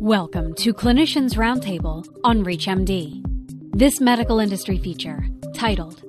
Welcome to Clinicians Roundtable on ReachMD. This medical industry feature, titled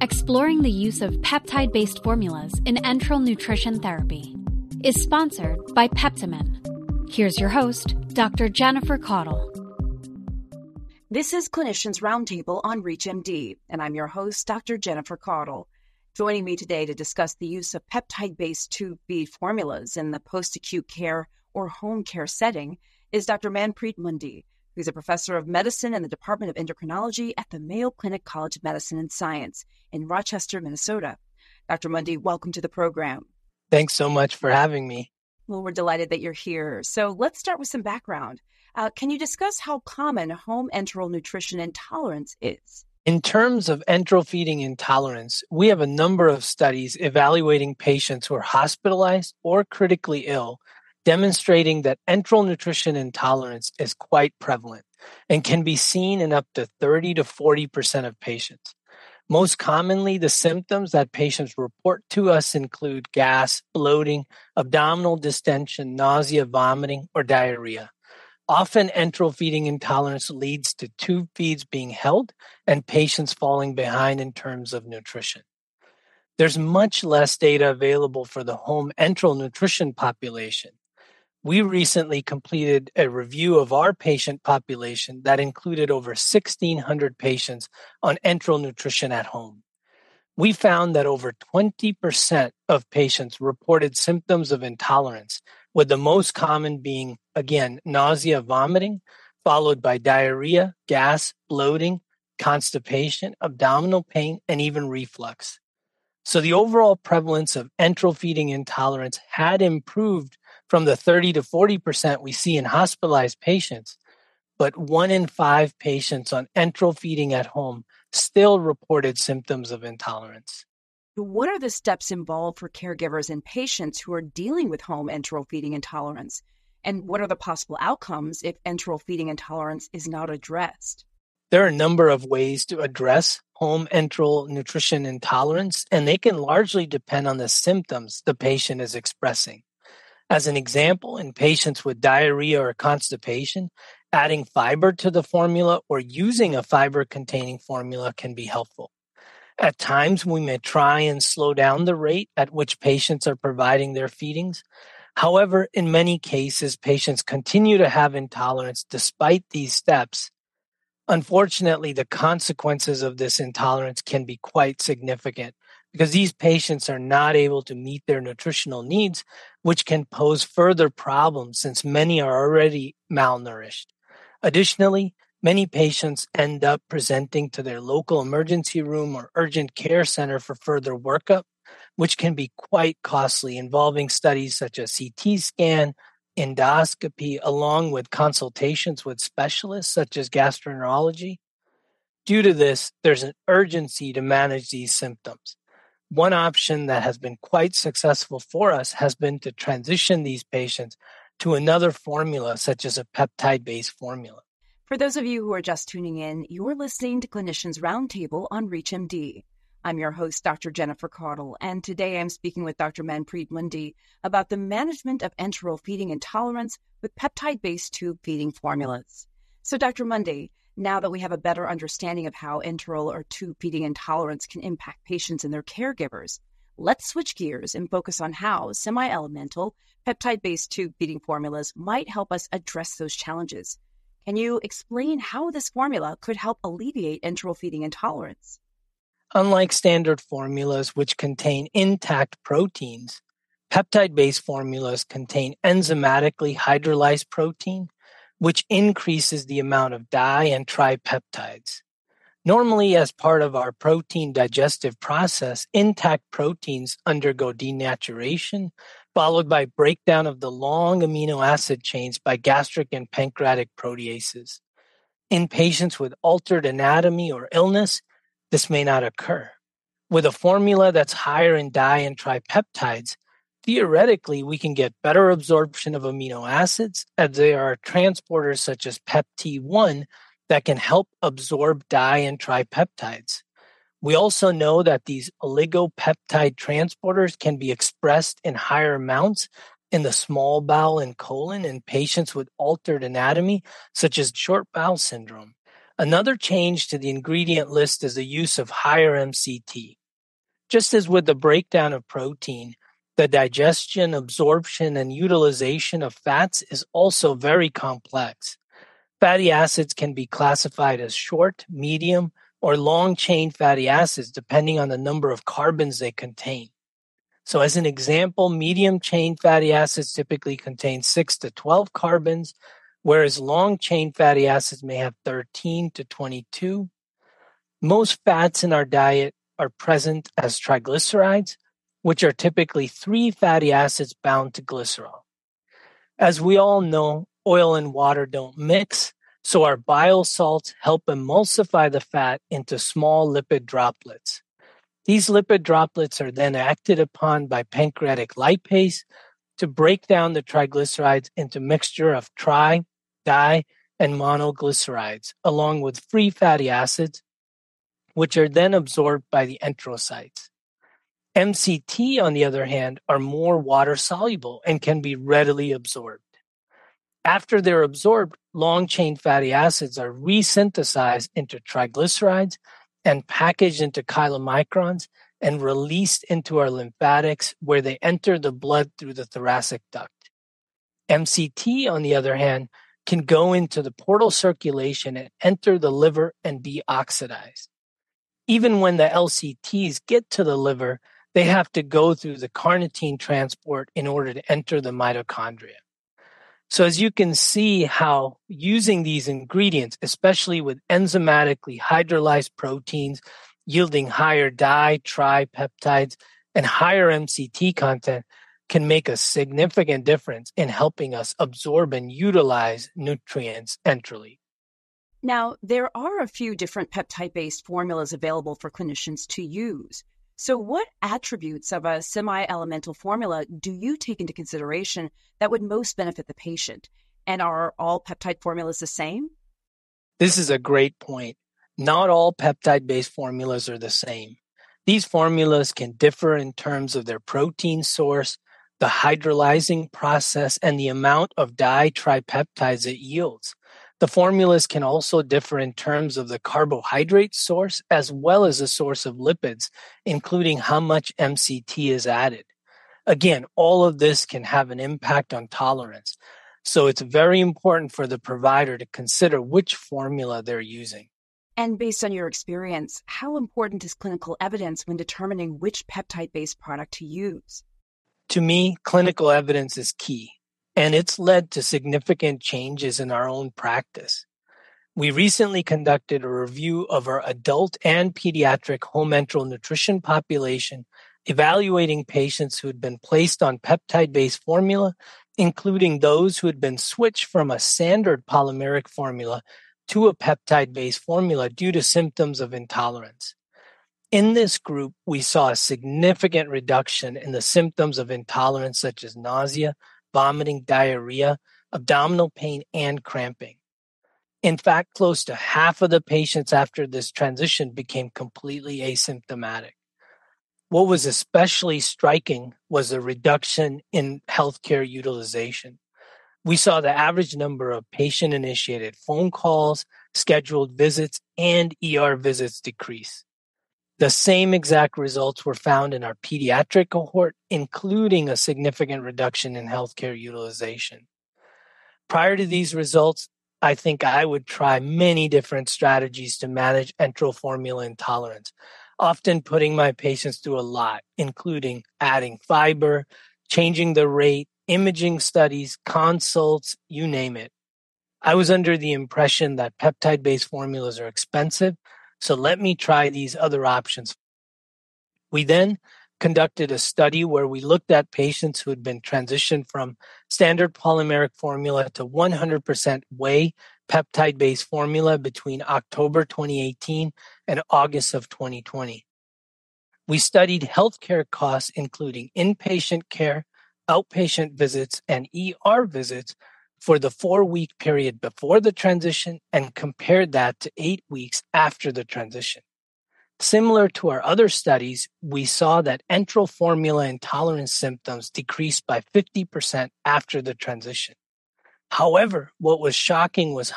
Exploring the Use of Peptide Based Formulas in Enteral Nutrition Therapy, is sponsored by Peptamen. Here's your host, Dr. Jennifer Caudle. This is Clinicians Roundtable on ReachMD, and I'm your host, Dr. Jennifer Caudle. Joining me today to discuss the use of peptide based tube feed formulas in the post acute care or home care setting is Dr. Manpreet Mundi, who's a professor of medicine in the Department of Endocrinology at the Mayo Clinic College of Medicine and Science in Rochester, Minnesota. Dr. Mundi, welcome to the program. Thanks so much for having me. Well, we're delighted that you're here. So let's start with some background. Uh, can you discuss how common home enteral nutrition intolerance is? In terms of enteral feeding intolerance, we have a number of studies evaluating patients who are hospitalized or critically ill demonstrating that enteral nutrition intolerance is quite prevalent and can be seen in up to 30 to 40% of patients. Most commonly, the symptoms that patients report to us include gas, bloating, abdominal distension, nausea, vomiting, or diarrhea. Often, enteral feeding intolerance leads to tube feeds being held and patients falling behind in terms of nutrition. There's much less data available for the home enteral nutrition population, we recently completed a review of our patient population that included over 1,600 patients on enteral nutrition at home. We found that over 20% of patients reported symptoms of intolerance, with the most common being, again, nausea, vomiting, followed by diarrhea, gas, bloating, constipation, abdominal pain, and even reflux. So the overall prevalence of enteral feeding intolerance had improved from the 30 to 40% we see in hospitalized patients, but one in five patients on enteral feeding at home still reported symptoms of intolerance. What are the steps involved for caregivers and patients who are dealing with home enteral feeding intolerance? And what are the possible outcomes if enteral feeding intolerance is not addressed? There are a number of ways to address home enteral nutrition intolerance, and they can largely depend on the symptoms the patient is expressing. As an example, in patients with diarrhea or constipation, adding fiber to the formula or using a fiber containing formula can be helpful. At times, we may try and slow down the rate at which patients are providing their feedings. However, in many cases, patients continue to have intolerance despite these steps. Unfortunately, the consequences of this intolerance can be quite significant, because these patients are not able to meet their nutritional needs, which can pose further problems since many are already malnourished. Additionally, many patients end up presenting to their local emergency room or urgent care center for further workup, which can be quite costly, involving studies such as CT scan, endoscopy, along with consultations with specialists such as gastroenterology. Due to this, there's an urgency to manage these symptoms. One option that has been quite successful for us has been to transition these patients to another formula, such as a peptide based formula. For those of you who are just tuning in, you're listening to Clinicians Roundtable on ReachMD. I'm your host, Dr. Jennifer Caudle, and today I'm speaking with Dr. Manpreet Mundi about the management of enteral feeding intolerance with peptide based tube feeding formulas. So, Dr. Mundi, now that we have a better understanding of how enteral or tube feeding intolerance can impact patients and their caregivers, let's switch gears and focus on how semi elemental peptide based tube feeding formulas might help us address those challenges. Can you explain how this formula could help alleviate enteral feeding intolerance? Unlike standard formulas, which contain intact proteins, peptide based formulas contain enzymatically hydrolyzed protein which increases the amount of di and tripeptides. Normally, as part of our protein digestive process, intact proteins undergo denaturation, followed by breakdown of the long amino acid chains by gastric and pancreatic proteases. In patients with altered anatomy or illness, this may not occur. With a formula that's higher in di and tripeptides, theoretically, we can get better absorption of amino acids as there are transporters such as PEPT1 that can help absorb di and tripeptides. We also know that these oligopeptide transporters can be expressed in higher amounts in the small bowel and colon in patients with altered anatomy, such as short bowel syndrome. Another change to the ingredient list is the use of higher MCT. Just as with the breakdown of protein, the digestion, absorption, and utilization of fats is also very complex. Fatty acids can be classified as short, medium, or long chain fatty acids depending on the number of carbons they contain. So as an example, medium chain fatty acids typically contain 6 to 12 carbons, whereas long chain fatty acids may have 13 to 22. Most fats in our diet are present as triglycerides, which are typically three fatty acids bound to glycerol. As we all know, oil and water don't mix, so our bile salts help emulsify the fat into small lipid droplets. These lipid droplets are then acted upon by pancreatic lipase to break down the triglycerides into mixture of tri, di, and monoglycerides, along with free fatty acids, which are then absorbed by the enterocytes. MCT, on the other hand, are more water soluble and can be readily absorbed. After they're absorbed, long chain fatty acids are resynthesized into triglycerides and packaged into chylomicrons and released into our lymphatics where they enter the blood through the thoracic duct. MCT, on the other hand, can go into the portal circulation and enter the liver and be oxidized. Even when the LCTs get to the liver, they have to go through the carnitine transport in order to enter the mitochondria. So as you can see how using these ingredients, especially with enzymatically hydrolyzed proteins yielding higher di, tripeptides, and higher MCT content can make a significant difference in helping us absorb and utilize nutrients enterally. Now, there are a few different peptide based formulas available for clinicians to use. So, what attributes of a semi elemental formula do you take into consideration that would most benefit the patient? And are all peptide formulas the same? This is a great point. Not all peptide based formulas are the same. These formulas can differ in terms of their protein source, the hydrolyzing process, and the amount of ditripeptides it yields. The formulas can also differ in terms of the carbohydrate source as well as the source of lipids, including how much MCT is added. Again, all of this can have an impact on tolerance. So it's very important for the provider to consider which formula they're using. And based on your experience, how important is clinical evidence when determining which peptide based product to use? To me, clinical evidence is key and it's led to significant changes in our own practice. We recently conducted a review of our adult and pediatric home enteral nutrition population, evaluating patients who had been placed on peptide based formula, including those who had been switched from a standard polymeric formula to a peptide based formula due to symptoms of intolerance. In this group, we saw a significant reduction in the symptoms of intolerance, such as nausea, vomiting, diarrhea, abdominal pain, and cramping. In fact, close to half of the patients after this transition became completely asymptomatic. What was especially striking was the reduction in healthcare utilization. We saw the average number of patient initiated phone calls, scheduled visits, and ER visits decrease. The same exact results were found in our pediatric cohort, including a significant reduction in healthcare utilization. Prior to these results, I think I would try many different strategies to manage enteral formula intolerance, often putting my patients through a lot, including adding fiber, changing the rate, imaging studies, consults, you name it. I was under the impression that peptide based formulas are expensive so let me try these other options. We then conducted a study where we looked at patients who had been transitioned from standard polymeric formula to 100% whey peptide based formula between October 2018 and August of 2020. We studied healthcare costs, including inpatient care, outpatient visits, and ER visits for the four week period before the transition and compared that to eight weeks after the transition. Similar to our other studies, we saw that enteral formula intolerance symptoms decreased by 50% after the transition. However, what was shocking was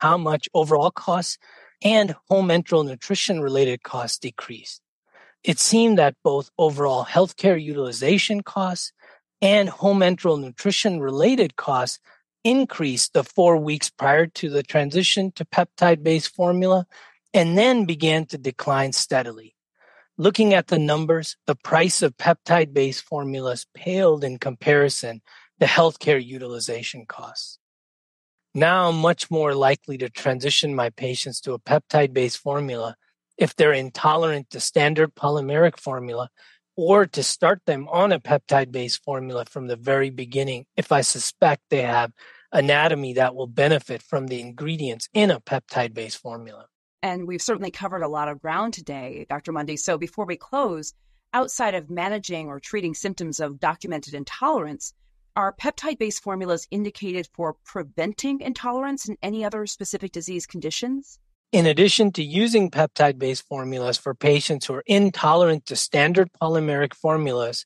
how much overall costs and home enteral nutrition related costs decreased. It seemed that both overall healthcare utilization costs and home enteral nutrition related costs increased the four weeks prior to the transition to peptide based formula and then began to decline steadily. Looking at the numbers, the price of peptide based formulas paled in comparison to healthcare utilization costs. Now I'm much more likely to transition my patients to a peptide based formula if they're intolerant to standard polymeric formula or to start them on a peptide based formula from the very beginning if I suspect they have anatomy that will benefit from the ingredients in a peptide based formula. And we've certainly covered a lot of ground today, Dr. Mundi. So before we close, outside of managing or treating symptoms of documented intolerance, are peptide based formulas indicated for preventing intolerance and any other specific disease conditions? In addition to using peptide based formulas for patients who are intolerant to standard polymeric formulas,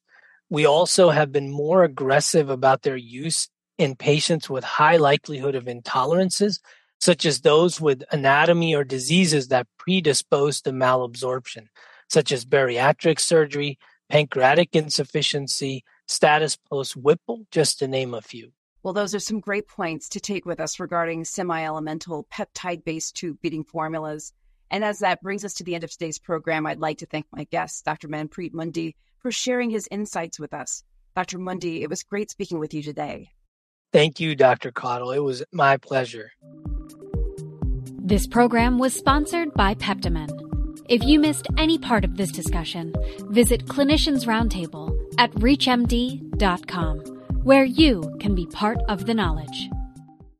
we also have been more aggressive about their use in patients with high likelihood of intolerances, such as those with anatomy or diseases that predispose to malabsorption, such as bariatric surgery, pancreatic insufficiency, status post Whipple, just to name a few. Well, those are some great points to take with us regarding semi elemental peptide based tube feeding formulas. And as that brings us to the end of today's program, I'd like to thank my guest, Dr. Manpreet Mundi, for sharing his insights with us. Dr. Mundi, it was great speaking with you today. Thank you, Dr. Caudle. It was my pleasure. This program was sponsored by Peptamen. If you missed any part of this discussion, visit Clinicians Roundtable at ReachMD.com where you can be part of the knowledge.